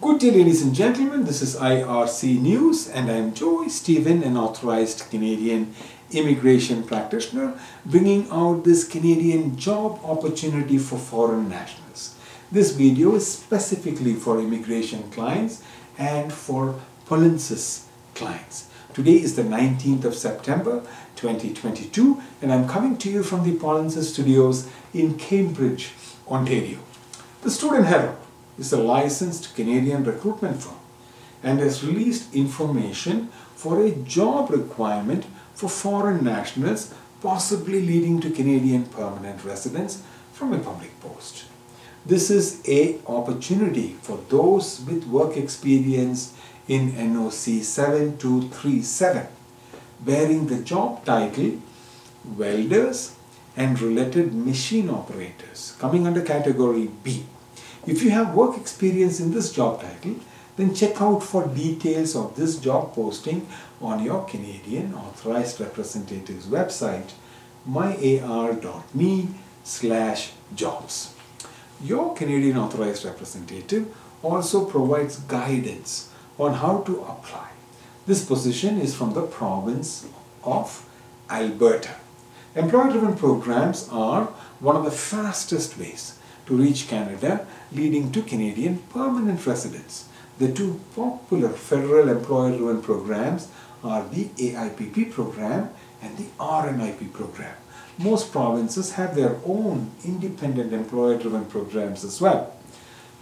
Good day, ladies and gentlemen. This is IRC News, and I'm Joy Stephen, an authorized Canadian immigration practitioner, bringing out this Canadian job opportunity for foreign nationals. This video is specifically for immigration clients and for Polensis clients. Today is the 19th of September 2022, and I'm coming to you from the Polensis studios in Cambridge, Ontario. The Student Herald is a licensed Canadian recruitment firm and has released information for a job requirement for foreign nationals, possibly leading to Canadian permanent residence from a public post. This is a opportunity for those with work experience in NOC 7237, bearing the job title welders and related machine operators, coming under category B. If you have work experience in this job title, then check out for details of this job posting on your Canadian Authorized Representative's website, myar.me slash jobs. Your Canadian Authorized Representative also provides guidance on how to apply. This position is from the province of Alberta. Employer-driven programs are one of the fastest ways to reach Canada, leading to Canadian permanent residence. The two popular federal employer-driven programs are the AIPP program and the RNIP program. Most provinces have their own independent employer-driven programs as well.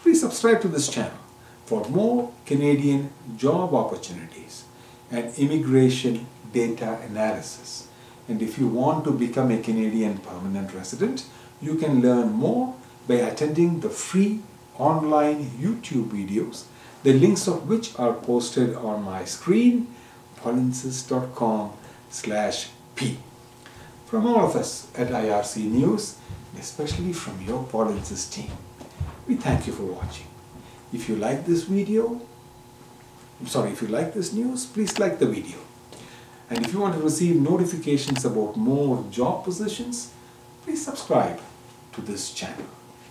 Please subscribe to this channel for more Canadian job opportunities and immigration data analysis. And if you want to become a Canadian permanent resident, you can learn more by attending the free online YouTube videos, the links of which are posted on my screen, polensis.com slash p. From all of us at IRC News, especially from your Polensis team, we thank you for watching. If you like this video, I'm sorry, if you like this news, please like the video. And if you want to receive notifications about more job positions, please subscribe to this channel.